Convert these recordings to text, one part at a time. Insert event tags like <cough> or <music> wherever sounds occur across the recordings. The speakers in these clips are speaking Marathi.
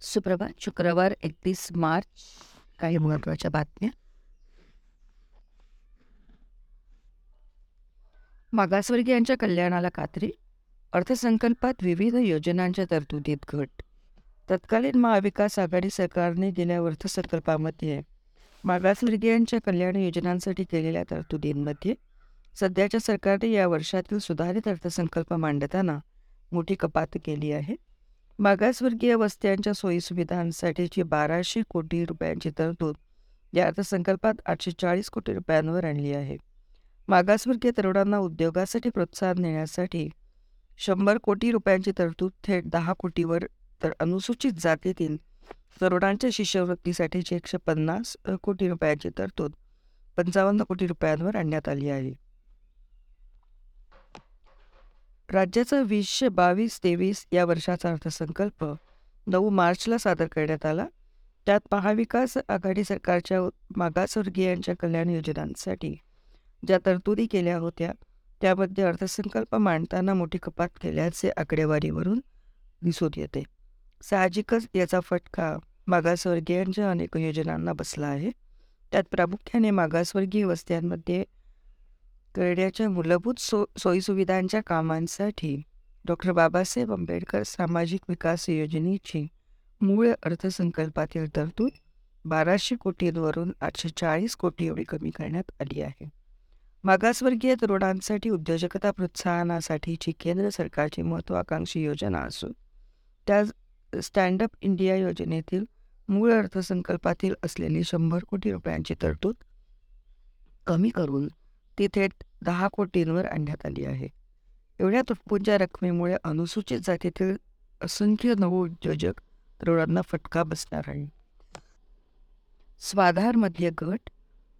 सुप्रभात. शुक्रवार एकतीस मार्च. काही महत्त्वाच्या बातम्या. मागासवर्गीयांच्या कल्याणाला खात्री. अर्थसंकल्पात विविध योजनांच्या तरतुदीत घट. तत्कालीन महाविकास आघाडी सरकारने गेल्या अर्थसंकल्पामध्ये मागासवर्गीयांच्या कल्याण योजनांसाठी केलेल्या तरतुदींमध्ये सध्याच्या सरकारने या वर्षातील सुधारित अर्थसंकल्प मांडताना मोठी कपात केली आहे. मागासवर्गीय वस्त्यांच्या सोयीसुविधांसाठीची बाराशे कोटी रुपयांची तरतूद या अर्थसंकल्पात आठशे चाळीस कोटी रुपयांवर आणली आहे. मागासवर्गीय तरुणांना उद्योगासाठी प्रोत्साहन देण्यासाठी शंभर कोटी रुपयांची तरतूद थेट दहा कोटीवर तर अनुसूचित जातीतील तरुणांच्या शिष्यवृत्तीसाठीची एकशे पन्नास कोटी रुपयांची तरतूद पंचावन्न कोटी रुपयांवर आणण्यात आली आहे. राज्याचा वीसशे बावीस तेवीस या वर्षाचा अर्थसंकल्प नऊ मार्चला सादर करण्यात आला. त्यात महाविकास आघाडी सरकारच्या मागासवर्गीयांच्या कल्याण योजनांसाठी ज्या तरतुदी केल्या होत्या त्यामध्ये अर्थसंकल्प मांडताना मोठी कपात केल्याचे आकडेवारीवरून दिसून येते. साहजिकच याचा फटका मागासवर्गीयांच्या अनेक योजनांना बसला आहे. त्यात प्रामुख्याने मागासवर्गीय वस्त्यांमध्ये करण्याच्या मूलभूत सो सोयीसुविधांच्या कामांसाठी डॉक्टर बाबासाहेब आंबेडकर सामाजिक विकास योजनेची मूळ अर्थसंकल्पातील तरतूद बाराशे कोटींवरून आठशे चाळीस कोटी एवढी कमी करण्यात आली आहे. मागासवर्गीय तरुणांसाठी उद्योजकता प्रोत्साहनासाठीची केंद्र सरकारची महत्त्वाकांक्षी योजना असून त्या स्टँडअप इंडिया योजनेतील मूळ अर्थसंकल्पातील असलेली शंभर कोटी रुपयांची तरतूद कमी करून ती थेट दहा कोटींवर आणण्यात आली आहे. एवढ्या तुटपुंच्या रकमेमुळे अनुसूचित जातीतील असंख्य नवउद्योजक तरुणांना फटका बसणार आहे स्वाधारमध्ये गट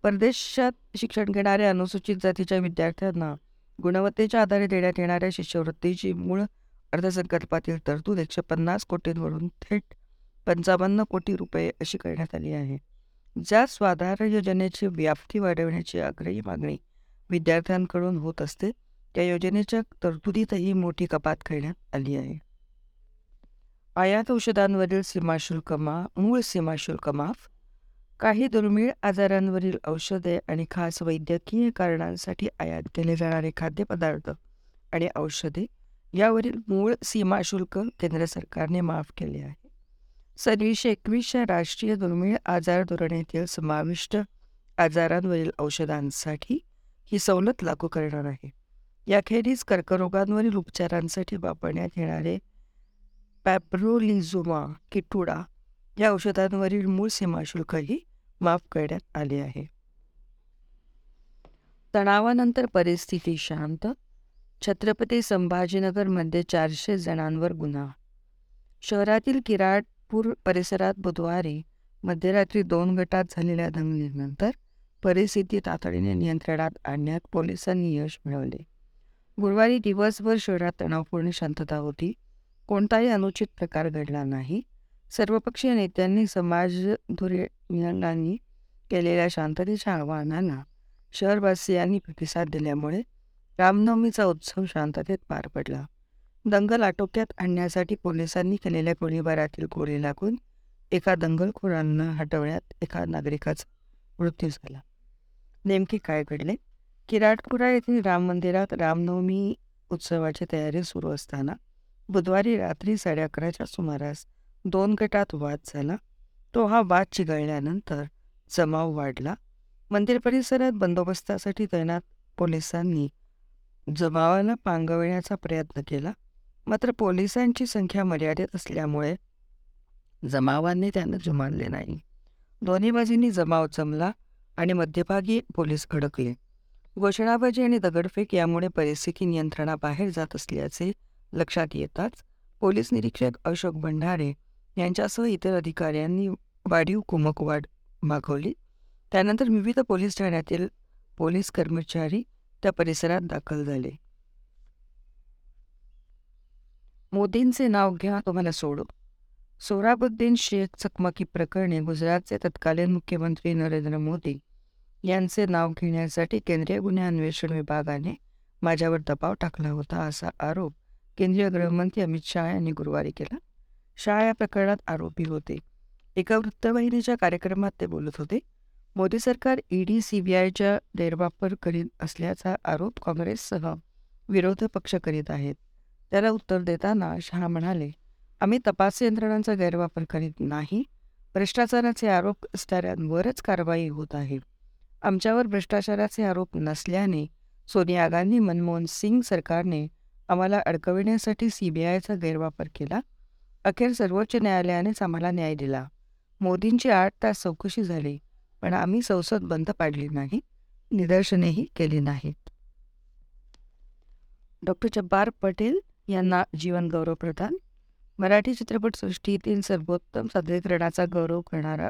परदेशात शिक्षण घेणाऱ्या अनुसूचित जातीच्या विद्यार्थ्यांना गुणवत्तेच्या आधारे देण्यात येणाऱ्या शिष्यवृत्तीची मूळ अर्थसंकल्पातील तरतूद एकशे पन्नास कोटींवरून थेट पंचावन्न कोटी रुपये अशी करण्यात आली आहे. ज्या स्वाधार योजनेची व्याप्ती वाढवण्याची आग्रही मागणी विद्यार्थ्यांकडून होत असते. त्या योजनेच्या तरतुदीतही मोठी कपात करण्यात आली आहे. आयात औषधांवरील सीमाशुल्क मा मूळ सीमाशुल्क माफ काही दुर्मिळ आजारांवरील औषधे आणि खास वैद्यकीय कारणांसाठी आयात केले जाणारे खाद्यपदार्थ आणि औषधे यावरील मूळ सीमाशुल्क केंद्र सरकारने माफ केले आहे. सव्वीसशे एकवीसच्या राष्ट्रीय दुर्मिळ आजार धोरणेतील समाविष्ट आजारांवरील औषधांसाठी ही सवलत लागू करणार आहे. याखेरीज कर्करोगांवरील उपचारांसाठी वापरण्यात येणारे पॅप्रोलिझोमा किटुडा या औषधांवरील मूळ सीमाशुल्कही माफ करण्यात आले आहे. तणावानंतर परिस्थिती शांत. छत्रपती संभाजीनगरमध्ये चारशे जणांवर गुन्हा. शहरातील किराटपूर परिसरात बुधवारी मध्यरात्री दोन गटात झालेल्या दंगलीनंतर परिस्थिती तातडीने नियंत्रणात आणण्यात पोलिसांनी यश मिळवले. गुरुवारी दिवसभर शहरात तणावपूर्ण शांतता होती. कोणताही अनुचित प्रकार घडला नाही. सर्वपक्षीय नेत्यांनी समाजधुरीयांनी केलेल्या शांततेच्या आवाहनांना शहरवासियांनी प्रतिसाद दिल्यामुळे रामनवमीचा उत्सव शांततेत पार पडला. दंगल आटोक्यात आणण्यासाठी पोलिसांनी केलेल्या गोळीबारातील गोळी लागून एका दंगलखोरांना हटवण्यात एका नागरिकाचा मृत्यू झाला. नेमके काय घडले? किराटपुरा येथील राम मंदिरात रामनवमी उत्सवाची तयारी सुरू असताना बुधवारी रात्री साडे अकराच्या सुमारास दोन गटात वाद झाला. तो हा वाद चिघळल्यानंतर जमाव वाढला. मंदिर परिसरात बंदोबस्तासाठी तैनात पोलिसांनी जमावाला पांगवण्याचा प्रयत्न केला. मात्र पोलिसांची संख्या मर्यादित असल्यामुळे जमावांनी त्यांना जुमानले नाही. दोन्ही बाजूंनी जमाव जमला. आणि मध्यभागी पोलीस अडकले घोषणाबाजी आणि दगडफेक यामुळे परिस्थिती नियंत्रणाबाहेर जात असल्याचे लक्षात येताच पोलीस निरीक्षक अशोक भंडारे यांच्यासह इतर अधिकाऱ्यांनी वाढीव कुमक वाढ मागवली. त्यानंतर विविध पोलीस ठाण्यातील पोलीस कर्मचारी त्या परिसरात दाखल झाले. मोदींचे नाव घ्या तुम्हाला सोडू. सोहराबुद्दीन शेख चकमकी प्रकरणी गुजरातचे तत्कालीन मुख्यमंत्री नरेंद्र मोदी यांचे नाव घेण्यासाठी केंद्रीय गुन्हे अन्वेषण विभागाने माझ्यावर दबाव टाकला होता असा आरोप केंद्रीय गृहमंत्री अमित शहा यांनी गुरुवारी केला. शाह या प्रकरणात आरोपी होते. एका वृत्तवाहिनीच्या कार्यक्रमात ते बोलत होते मोदी सरकार ईडी सीबीआयच्या गैरवापर करीत असल्याचा आरोप काँग्रेससह विरोधी पक्ष करीत आहेत. त्याला उत्तर देताना शहा म्हणाले आम्ही तपास यंत्रणांचा गैरवापर करीत नाही. भ्रष्टाचाराचे आरोप असणाऱ्यांवरच कारवाई होत आहे. आमच्यावर भ्रष्टाचाराचे आरोप नसल्याने सोनिया गांधी मनमोहन सिंग सरकारने आम्हाला अडकविण्यासाठी सीबीआयचा गैरवापर केला. अखेर सर्वोच्च न्यायालयानेच आम्हाला न्याय दिला. मोदींची आठ तास चौकशी झाली पण आम्ही संसद बंद पाडली नाही निदर्शनेही केली नाहीत. डॉक्टर जब्बार पटेल यांना जीवनगौरव प्रदान मराठी चित्रपटसृष्टीतील सर्वोत्तम सादरीकरणाचा गौरव करणारा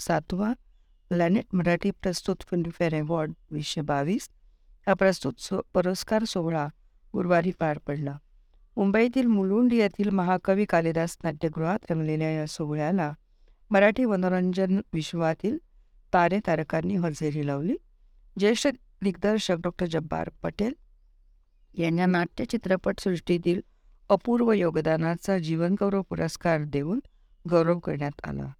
सातवा प्लॅनेट मराठी प्रस्तुत फिल्मफेअर अवॉर्ड वीसशे बावीस. हा प्रस्तुत सो पुरस्कार सोहळा गुरुवारी पार पडला. मुंबईतील मुलुंड येथील महाकवी कालिदास नाट्यगृहात रंगलेल्या या सोहळ्याला मराठी मनोरंजन विश्वातील तारे तारकांनी हजेरी लावली. ज्येष्ठ दिग्दर्शक डॉक्टर जब्बार पटेल यांना नाट्य चित्रपटसृष्टीतील अपूर्व योगदानाचा जीवनगौरव पुरस्कार देऊन गौरव करण्यात आला.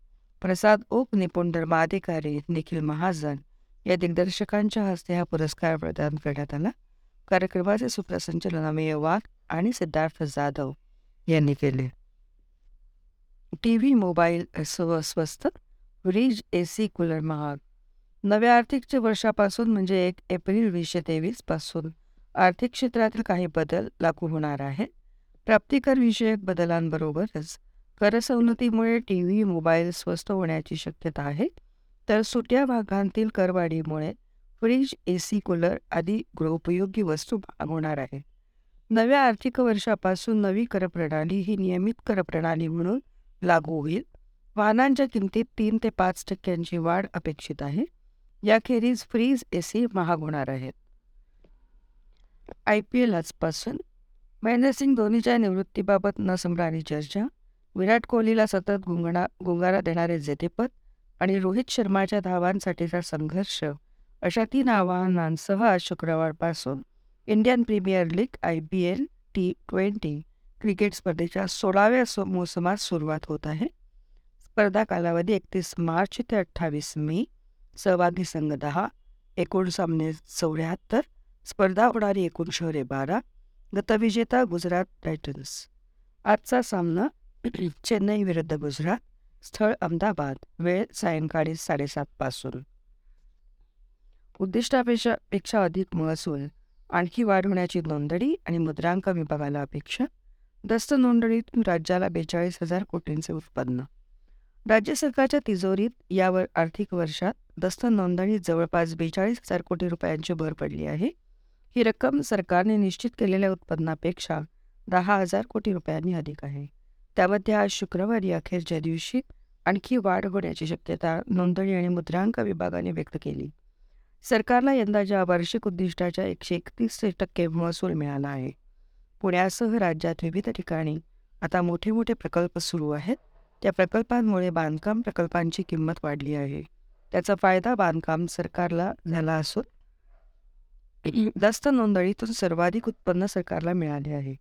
प्रसाद ओक निपुण धर्माधिकारी निखिल महाजन या दिग्दर्शकांच्या हस्ते हा पुरस्कार प्रदान करण्यात आला. कार्यक्रमाचे सूत्रसंचलन अमेय वाघ आणि सिद्धार्थ जाधव यांनी केले. टी व्ही मोबाईल स्व स्वस्त फ्रीज ए सी कूलर महाग. नव्या आर्थिक वर्षापासून म्हणजे एक एप्रिल वीसशे तेवीसपासून आर्थिक क्षेत्रातील काही बदल लागू होणार आहेत. प्राप्तिकर विषयक बदलांबरोबरच कर सवलतीमुळे टी व्ही मोबाईल स्वस्त होण्याची शक्यता आहे. तर सुट्या भागांतील करवाढीमुळे फ्रीज ए सी कूलर आदी गृहोपयोगी वस्तू भाग होणार आहे. नव्या आर्थिक वर्षापासून नवी करप्रणाली ही नियमित करप्रणाली म्हणून लागू होईल. वाहनांच्या किमतीत तीन ते पाच टक्क्यांची वाढ अपेक्षित आहे. याखेरीज फ्रीज ए सी महाग होणार आहेत आय पी एल आजपासून. महेंद्रसिंग धोनीच्या निवृत्तीबाबत न संपणारी चर्चा. विराट कोहलीला सतत गुंगणा गुंगारा देणारे जेतेपद आणि रोहित शर्माच्या धावांसाठीचा संघर्ष अशा तीन आव्हानांसह आज शुक्रवारपासून Indian premier league I P L T twenty cricket स्पर्धेच्या सोळाव्या सो मोसमात सुरुवात होत आहे. स्पर्धा कालावधी एकतीस मार्च ते अठ्ठावीस मे सहभागी संघ दहा एकूण सामने चौऱ्याहत्तर स्पर्धा होणारी एकूण शहरे बारा गतविजेता गुजरात टायटन्स. आजचा सामना <clears throat> चेन्नई विरुद्ध गुजरात स्थळ अहमदाबाद वेळ सायंकाळी साडेसातपासून उद्दिष्टापेक्षा पेक्षा अधिक महसूल आणखी वाढ होण्याची नोंदणी आणि मुद्रांक विभागाला अपेक्षा दस्त नोंदणीतून राज्याला बेचाळीस हजार कोटींचे उत्पन्न. राज्य सरकारच्या तिजोरीत यावर आर्थिक वर्षात दस्त नोंदणीत जवळपास बेचाळीस हजार कोटी रुपयांची भर पडली आहे. ही रक्कम सरकारने निश्चित केलेल्या उत्पन्नापेक्षा दहा हजार कोटी रुपयांनी अधिक आहे. त्यामध्ये आज शुक्रवारी अखेरच्या दिवशी आणखी वाढ होण्याची शक्यता नोंदणी आणि मुद्रांक विभागाने व्यक्त केली. सरकारला यंदाच्या वार्षिक उद्दिष्टाच्या एकशे एकतीस टक्के महसूल मिळाला आहे पुण्यासह राज्यात विविध ठिकाणी आता मोठे मोठे प्रकल्प सुरू आहेत. त्या प्रकल्पांमुळे बांधकाम प्रकल्पांची किंमत वाढली आहे. त्याचा फायदा बांधकाम सरकारला झाला असून <clears throat> दस्त नोंदणीतून सर्वाधिक उत्पन्न सरकारला मिळाले आहे.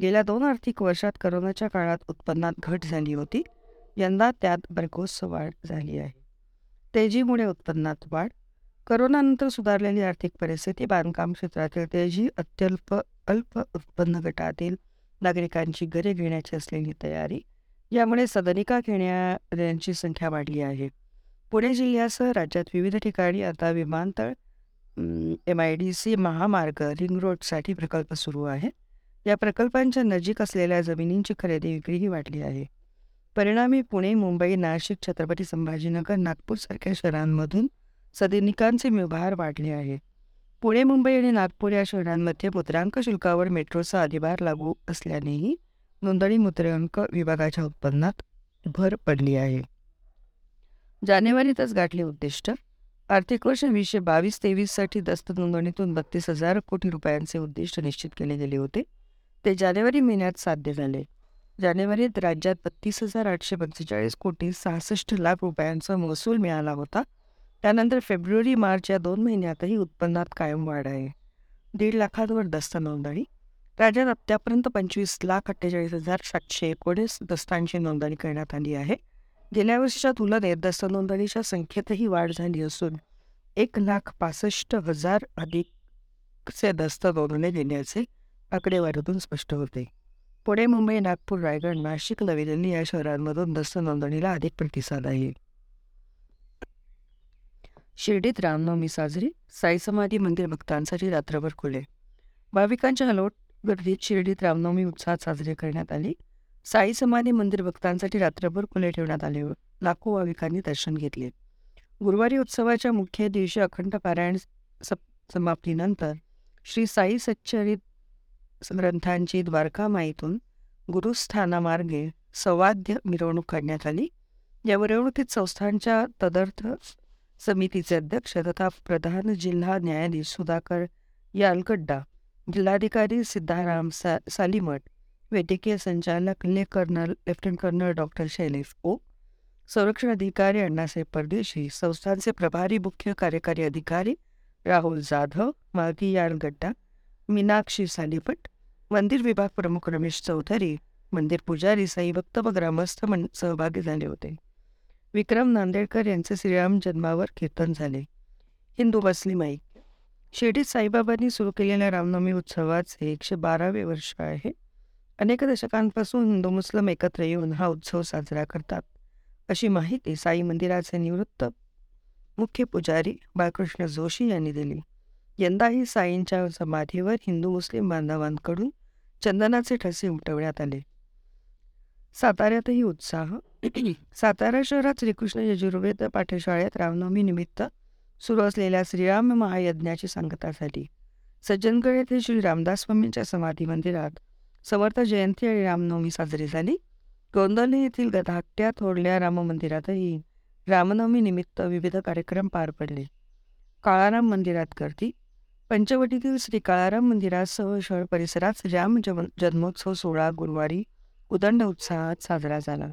गेल्या दोन आर्थिक वर्षात करोनाच्या काळात उत्पन्नात घट झाली होती. यंदा त्यात भरघोस वाढ झाली आहे. तेजीमुळे उत्पन्नात वाढ. करोनानंतर सुधारलेली आर्थिक परिस्थिती बांधकाम क्षेत्रातील तेजी अत्यल्प अल्प उत्पन्न गटातील नागरिकांची घरे घेण्याची असलेली तयारी यामुळे सदनिका घेणाऱ्यांची संख्या वाढली आहे. पुणे जिल्ह्यासह राज्यात विविध ठिकाणी आता विमानतळ एम आय डी सी महामार्ग रिंग रोडसाठी प्रकल्प सुरू आहे. या प्रकल्पांच्या नजीक असलेल्या जमिनींची खरेदी विक्रीही वाढली आहे. परिणामी पुणे मुंबई नाशिक छत्रपती संभाजीनगर नागपूरसारख्या शहरांमधून सदनिकांचे व्यवहार वाढले आहे. पुणे मुंबई आणि नागपूर या शहरांमध्ये मुद्रांक शुल्कावर मेट्रोचा अधिभार लागू असल्यानेही नोंदणी मुद्रांक विभागाच्या उत्पन्नात भर पडली आहे. जानेवारीतच गाठले उद्दिष्ट. आर्थिक वर्ष वीसशे बावीस तेवीससाठी दस्त नोंदणीतून बत्तीस हजार कोटी रुपयांचे उद्दिष्ट निश्चित केले गेले होते. ते जानेवारी महिन्यात साध्य झाले. जानेवारीत राज्यात बत्तीस हजार आठशे पंचेचाळीस कोटी सहासष्ट लाख रुपयांचा महसूल मिळाला होता. त्यानंतर फेब्रुवारी मार्च या दोन महिन्यातही उत्पन्नात कायम वाढ आहे. दीड लाखांवर दस्त नोंदणी. राज्यात आत्तापर्यंत पंचवीस लाख अठ्ठेचाळीस हजार सातशे एकोणीस दस्तांची नोंदणी करण्यात आली आहे. गेल्या वर्षीच्या तुलनेत दस्त नोंदणीच्या संख्येतही वाढ झाली असून एक लाख पासष्ट हजार अधिकचे दस्त नोंदवले देण्याचे आकडेवारीतून स्पष्ट होते. पुणे मुंबई नागपूर रायगड नाशिक नवी दिल्ली या शहरांमधून दस्त नोंदणीला अधिक प्रतिसाद आहे. शिर्डीत रामनवमी साजरी साई समाधी मंदिर भक्तांसाठी रात्रभर खुले. भाविकांच्या हलवट गर्दीत शिर्डीत रामनवमी उत्साहात साजरी करण्यात आली. साई समाधी मंदिर भक्तांसाठी रात्रभर खुले ठेवण्यात आले लाखो भाविकांनी दर्शन घेतले. गुरुवारी उत्सवाच्या मुख्य दिवशी अखंड पारायण समाप्तीनंतर श्री साई सच्चरित ग्रंथांची द्वारकामाईतून गुरुस्थानामार्गे संवाद्य मिरवणूक काढण्यात आली या मिरवणुकीत संस्थांच्या तदर्थ समितीचे अध्यक्ष तथा प्रधान जिल्हा न्यायाधीश सुधाकर यालगड्डा जिल्हाधिकारी सिद्धाराम सा सालीमठ वैद्यकीय संचालक ले colonel lieutenant colonel doctor Shailesh ओ संरक्षण अधिकारी अण्णासाहेब परदेशी संस्थांचे प्रभारी मुख्य कार्यकारी अधिकारी राहुल जाधव मागी यालगड्डा मीनाक्षी सालीपट मंदिर विभाग प्रमुख रमेश चौधरी मंदिर पुजारी साई भक्त व ग्रामस्थ सहभागी झाले होते. विक्रम नांदेडकर यांचे श्रीराम जन्मावर कीर्तन झाले. हिंदू मुस्लिम ऐक्य. शिर्डीत साईबाबांनी सुरू केलेल्या रामनवमी उत्सवाचे एकशे बारावे वर्ष आहे. अनेक दशकांपासून हिंदू मुस्लिम एकत्र येऊन हा उत्सव साजरा करतात. अशी माहिती साई मंदिराचे निवृत्त मुख्य पुजारी बाळकृष्ण जोशी यांनी दिली. यंदाही साईंच्या समाधीवर हिंदू मुस्लिम बांधवांकडून चंदनाचे ठसे उमटवण्यात आले. साताऱ्यातही उत्साह. सातारा शहरात श्रीकृष्ण यजुर्वेद पाठशाळेत रामनवमी निमित्त सुरू असलेल्या श्रीराम महायज्ञाची सांगतासाठी सज्जनगड येथे श्री रामदास स्वामींच्या समाधी मंदिरात समर्थ जयंती आणि रामनवमी साजरी झाली. गोंदवली येथील धाकट्या थोडल्या राम मंदिरातही रामनवमी निमित्त विविध कार्यक्रम पार पडले. काळाराम मंदिरात गर्दी पंचवटीतील श्री काळाराम मंदिरासह शहर परिसरात राम जन्मोत्सव सोहळा गुरुवारी उदंड उत्साहात साजरा झाला.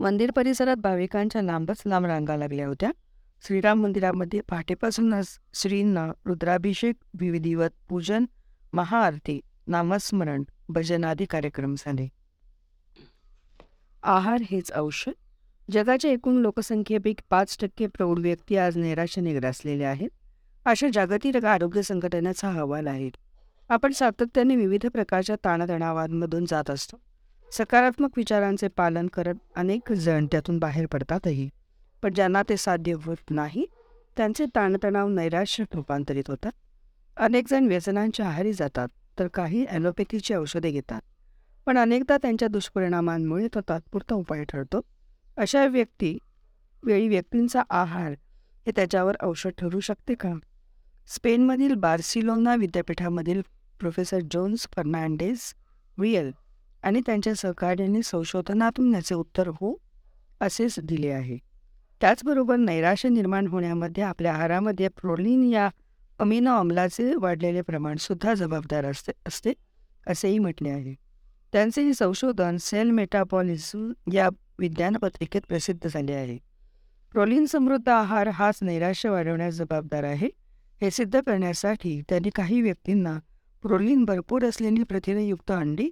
मंदिर परिसरात भाविकांच्या लांबच लांब रांगा लागल्या होत्या. श्रीराम मंदिरामध्ये पहाटेपासूनच श्रींना रुद्राभिषेक विविधिवत पूजन महाआरती नामस्मरण भजन आदी कार्यक्रम झाले. आहार हेच औषध. जगाच्या एकूण लोकसंख्येपैकी पाच टक्के प्रौढ व्यक्ती आज नैराश्याने ग्रासलेल्या आहेत. अशा जागतिक आरोग्य संघटनेचा अहवाल आहे. आपण सातत्याने विविध प्रकारच्या ताणतणावांमधून जात असतो. सकारात्मक विचारांचे पालन करत अनेक जण त्यातून बाहेर पडतातही. पण ज्यांना ते साध्य होत नाही त्यांचे ताणतणाव नैराश्यात रूपांतरित होतात. अनेक जण व्यसनांच्या आहारी जातात तर काही ॲलोपॅथीची औषधे घेतात. पण अनेकदा त्यांच्या दुष्परिणामांमुळे तो तात्पुरता उपाय ठरतो. अशा व्यक्ती वेळी व्यक्तींचा आहार हे त्याच्यावर औषध ठरू शकते का? स्पेनमधील बार्सिलोना विद्यापीठामधील प्रोफेसर जोन्स फर्नांडेस रियल आणि त्यांच्या सहकार्याने संशोधनातून याचे उत्तर हो असेच दिले आहे. त्याचबरोबर नैराश्य निर्माण होण्यामध्ये आपल्या आहारामध्ये प्रोलिन या अमिनो अमलाचे वाढलेले प्रमाणसुद्धा जबाबदार असते असते असेही म्हटले आहे. त्यांचे हे संशोधन सेल मेटाबॉलिझम या विज्ञानपत्रिकेत प्रसिद्ध झाले आहे. प्रोलिन समृद्ध आहार हाच नैराश्य वाढवण्यास जबाबदार आहे. हे सिद्ध करण्यासाठी त्यांनी काही व्यक्तींना प्रोलिन भरपूर असलेली प्रथिनयुक्त अंडी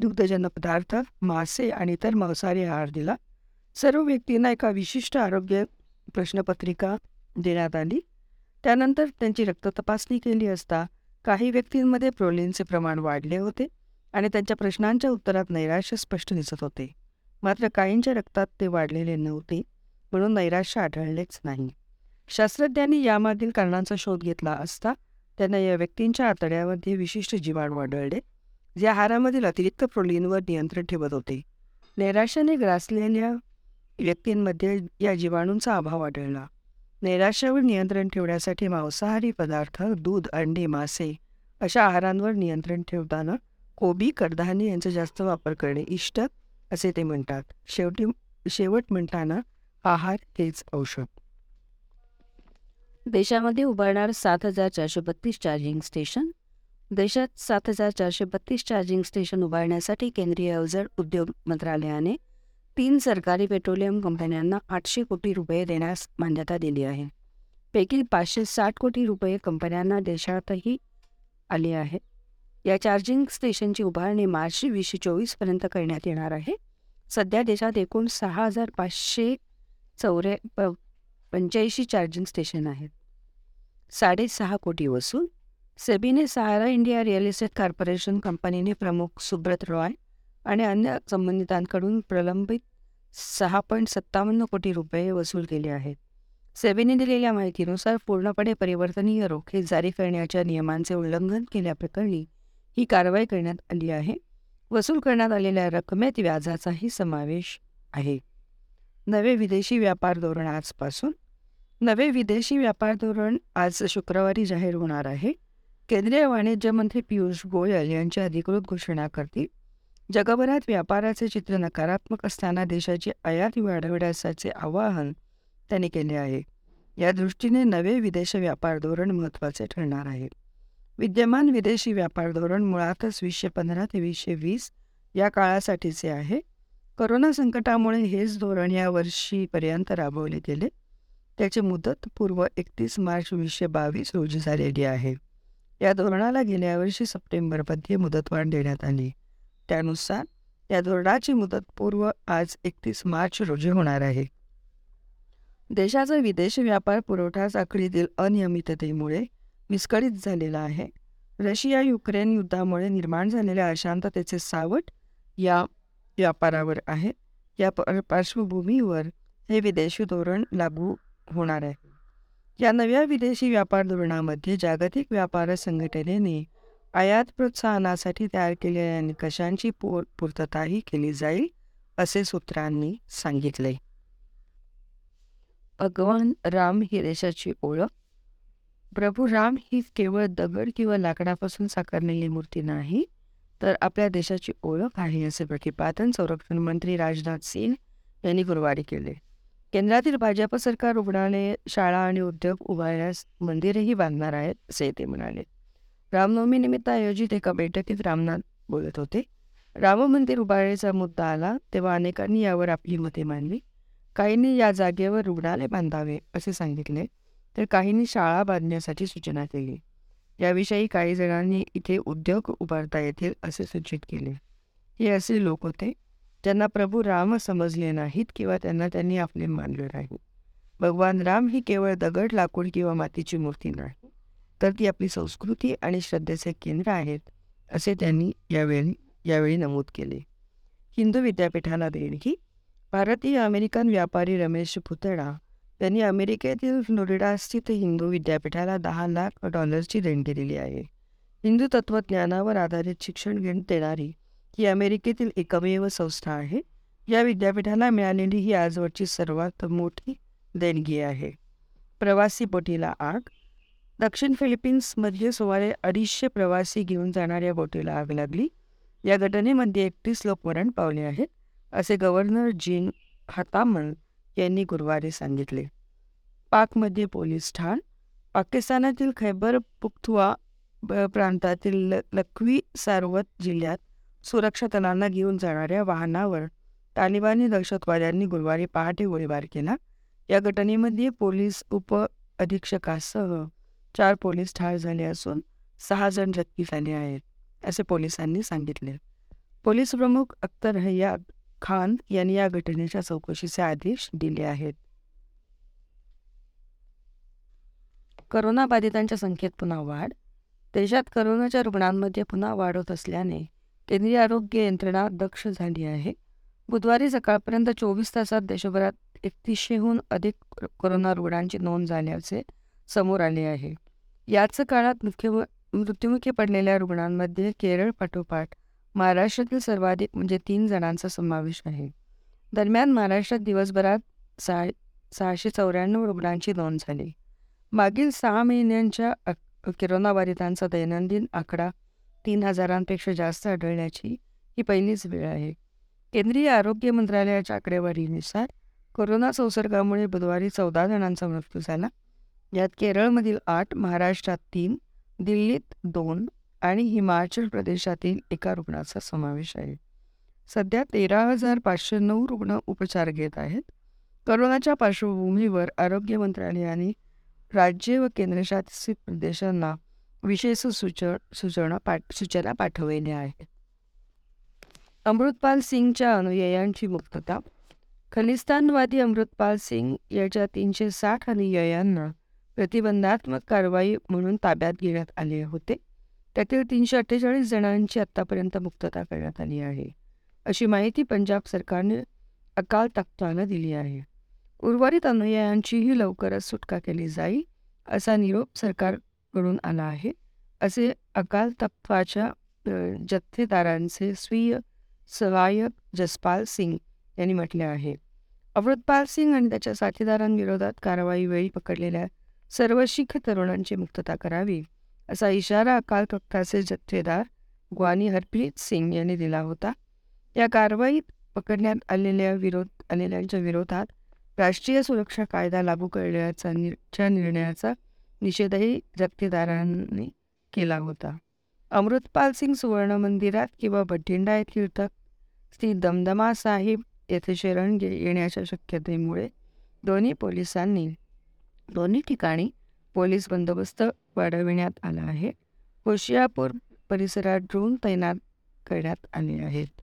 दुग्धजन्य पदार्थ मासे आणि इतर मांसाहारी आहार दिला. सर्व व्यक्तींना एका विशिष्ट आरोग्य प्रश्नपत्रिका देण्यात आली. त्यानंतर त्यांची रक्त तपासणी केली असता काही व्यक्तींमध्ये प्रोलिनचे प्रमाण वाढले होते आणि त्यांच्या प्रश्नांच्या उत्तरात नैराश्य स्पष्ट दिसत होते. मात्र काहींच्या रक्तात ते वाढलेले नव्हते म्हणून नैराश्य आढळलेच नाही. शास्त्रज्ञांनी यामागील कारणांचा शोध घेतला असता त्यांना या व्यक्तींच्या आतड्यामध्ये विशिष्ट जीवाणू आढळले जे आहारामधील अतिरिक्त प्रोलीनवर नियंत्रण ठेवत होते. नैराश्याने ग्रासलेल्या व्यक्तींमध्ये या जीवाणूंचा अभाव आढळला. नैराश्यावर नियंत्रण ठेवण्यासाठी मांसाहारी पदार्थ दूध अंडे मासे अशा आहारांवर नियंत्रण ठेवताना कोबी कडधान्य यांचा जास्त वापर करणे इष्ट असे ते म्हणतात. शेवटी शेवट म्हणताना आहार हेच औषध. देशामध्ये उभारणार सात हजार चारशे बत्तीस चार्जिंग स्टेशन देशात सात हजार चारशे बत्तीस चार्जिंग स्टेशन उभारण्यासाठी केंद्रीय अवजड उद्योग मंत्रालयाने तीन सरकारी पेट्रोलियम कंपन्यांना आठशे कोटी रुपये देण्यास मान्यता दिली आहे. पैकी पाचशे साठ कोटी रुपये कंपन्यांना देशातही आले आहे. या चार्जिंग स्टेशनची उभारणी मार्च वीसशे चोवीसपर्यंत करण्यात येणार आहे. सध्या देशात एकूण सहा हजार पाचशे चौऱ्या पंच्याऐंशी चार्जिंग स्टेशन आहेत. साडेसहा कोटी वसूल. सेबीने Sahara India real estate corporation कंपनीने प्रमुख सुब्रत रॉय आणि अन्य संबंधितांकडून प्रलंबित सहा पॉईंट सत्तावन्न कोटी रुपये वसूल केले आहेत. सेबीने दिलेल्या माहितीनुसार पूर्णपणे परिवर्तनीय रोखे जारी करण्याच्या नियमांचे उल्लंघन केल्याप्रकरणी ही कारवाई करण्यात आली आहे. वसूल करण्यात आलेल्या रकमेत व्याजाचाही समावेश आहे. नवे विदेशी व्यापार धोरण आजपासून नवे विदेशी व्यापार धोरण आज शुक्रवारी जाहीर होणार आहे. केंद्रीय वाणिज्य मंत्री पियुष गोयल यांची अधिकृत घोषणा करतील. जगभरात व्यापाराचे चित्र नकारात्मक असताना देशाची आयात वाढविण्याचे आवाहन त्यांनी केले आहे. या दृष्टीने नवे विदेश व्यापार धोरण महत्त्वाचे ठरणार आहे. विद्यमान विदेशी व्यापार धोरण मुळातच वीसशे पंधरा ते वीसशे वीस या काळासाठीचे आहे. करोना संकटामुळे हेच धोरण या वर्षीपर्यंत राबवले गेले. त्याची मुदत पूर्व एकतीस मार्च वीसशे बावीस रोजी झालेली आहे. या धोरणाला गेल्या वर्षी सप्टेंबरमध्ये मुदतवाढ देण्यात आली. त्यानुसार या धोरणाची मुदत पूर्व आज एकतीस मार्च रोजी होणार आहे. देशाचा विदेश व्यापार पुरवठा साखळीतील अनियमिततेमुळे विस्कळीत झालेला आहे. रशिया युक्रेन युद्धामुळे निर्माण झालेल्या अशांततेचे सावट या व्यापारावर आहे. या पार्श्वभूमीवर हे विदेशी धोरण लागू होणार आहे. या नव्या विदेशी व्यापार धोरणामध्ये जागतिक व्यापार संघटनेने आयात प्रोत्साहनासाठी तयार केलेल्या निकषांची पूर पूर्तताही केली जाईल असे सूत्रांनी सांगितले. भगवान राम ही देशाची ओळख. प्रभू राम ही केवळ दगड किंवा लाकडापासून साकारलेली मूर्ती नाही तर आपल्या देशाची ओळख आहे असे प्रतिपादन संरक्षण मंत्री राजनाथ सिंग यांनी गुरुवारी केले. केंद्रातील भाजप सरकार रुग्णालय शाळा आणि उद्योग उभारण्यास मंदिरही बांधणार आहेत असे ते म्हणाले. रामनवमीनिमित्त आयोजित एका बैठकीत रामनाथ बोलत होते. राम मंदिर उभारण्याचा मुद्दा आला तेव्हा अनेकांनी यावर आपली मते मांडली. काहींनी या जागेवर रुग्णालय बांधावे असे सांगितले तर काहींनी शाळा बांधण्यासाठी सूचना केली. याविषयी काही जणांनी इथे उद्योग उभारता येतील असे सूचित केले. हे असे लोक होते. त्यांना प्रभू राम समजले नाहीत किंवा त्यांना त्यांनी आपले मानले नाही. भगवान राम ही केवळ दगड लाकूड किंवा मातीची मूर्ती नाही तर ती आपली संस्कृती आणि श्रद्धेचे केंद्र आहेत असे त्यांनी यावेळी यावेळी नमूद केले. हिंदू विद्यापीठाला देणगी भारतीय अमेरिकन व्यापारी रमेश पुतळा त्यांनी अमेरिकेतील फ्लोरिडा स्थित हिंदू विद्यापीठाला दहा लाख डॉलर्सची देणगी दिली आहे. हिंदू तत्त्वज्ञानावर आधारित शिक्षण घेण देणारी ही अमेरिकेतील एकमेव संस्था आहे. या विद्यापीठाला मिळालेली ही आजवरची सर्वात मोठी देणगी आहे. प्रवासी बोटीला आग. दक्षिण फिलिपिन्समध्ये सुमारे अडीचशे प्रवासी घेऊन जाणाऱ्या बोटीला आग लागली. या घटनेमध्ये एकतीस लोक मरण पावले आहेत असे गव्हर्नर जीन हतामन यांनी गुरुवारी सांगितले. पाकमध्ये पोलीस ठाण. पाकिस्तानातील खैबर पुख्तुआ प्रांतातील लखवी सारवत जिल्ह्यात सुरक्षा दलांना घेऊन जाणाऱ्या वाहनावर तालिबानी दहशतवाद्यांनी गुरुवारी पहाटे गोळीबार केला. या घटनेमध्ये पोलीस उप अधीक्षकासह चार पोलीस ठार झाले असून सहा जण जखमी झाले आहेत असे पोलिसांनी सांगितले. पोलीस प्रमुख अख्तर हयात खान यांनी या घटनेच्या चौकशीचे आदेश दिले आहेत. करोनाबाधितांच्या संख्येत पुन्हा वाढ. देशात करोनाच्या रुग्णांमध्ये पुन्हा वाढ होत असल्याने केंद्रीय आरोग्य यंत्रणा दक्ष झाली आहे. बुधवारी सकाळपर्यंत चोवीस तासात देशभरात एकतीसशेहून अधिक कोरोना रुग्णांची नोंद झाल्याचे समोर आले आहे. याच काळात मुख्य मृत्युमुखी पडलेल्या रुग्णांमध्ये केरळ पाठोपाठ महाराष्ट्रातील सर्वाधिक म्हणजे तीन जणांचा समावेश आहे. दरम्यान महाराष्ट्रात दिवसभरात सहा सहाशे चौऱ्याण्णव रुग्णांची नोंद झाली. मागील सहा महिन्यांच्या कोरोनाबाधितांचा दैनंदिन आकडा तीन हजारांपेक्षा जास्त आढळण्याची ही पहिलीच वेळ आहे. केंद्रीय आरोग्य मंत्रालयाच्या आकडेवारीनुसार कोरोना संसर्गामुळे बुधवारी चौदा जणांचा मृत्यू झाला. यात केरळमधील आठ महाराष्ट्रात तीन दिल्लीत दोन आणि हिमाचल प्रदेशातील एका रुग्णाचा समावेश आहे. सध्या तेरा हजार पाचशे नऊ रुग्ण उपचार घेत आहेत. करोनाच्या पार्श्वभूमीवर आरोग्य मंत्रालयाने राज्य व केंद्रशासित प्रदेशांना विशेष सूच सूचना पाठ सूचना पाठवलेल्या आहेत. अमृतपाल सिंगच्या अनुयायांची मुक्तता. खलिस्तानवादी अमृतपाल सिंग याच्या तीनशे साठ अनुयायांना प्रतिबंधात्मक कारवाई म्हणून ताब्यात घेण्यात आले होते. त्यातील तीनशे अठ्ठेचाळीस जणांची आत्तापर्यंत मुक्तता करण्यात आली आहे. अशी माहिती पंजाब सरकारने अकाल तख्तानं दिली आहे. उर्वरित अनुयायांचीही लवकरच सुटका केली जाईल असा निरोप सरकार सरकारकडून आला आहे. असे अकाल तख्ताच्या जथ्थेदारांचे स्वीय सहाय्यक जसपाल सिंग यांनी म्हटले आहे. अमृतपाल सिंग आणि त्याच्या साथीदारांविरोधात कारवाई वेळी पकडलेल्या सर्व शीख तरुणांची मुक्तता करावी असा इशारा अकाल तख्ताचे जथ्थेदार ग्वानी हरप्रीत सिंग यांनी दिला होता. या कारवाईत पकडण्यात आलेल्या विरोध आलेल्यांच्या विरोधात राष्ट्रीय सुरक्षा कायदा लागू करण्याचा निर्णयाचा निषेधही जथ्थेदारांनी केला होता. अमृतपाल सिंग सुवर्ण मंदिरात किंवा भटिंडा येथील तक श्री दमदमा साहिब येथे शरण येण्याच्या शक्यतेमुळे दोन्ही पोलिसांनी दोन्ही ठिकाणी पोलीस बंदोबस्त वाढविण्यात आला आहे. होशियापूर परिसरात ड्रोन तैनात करण्यात आले आहेत.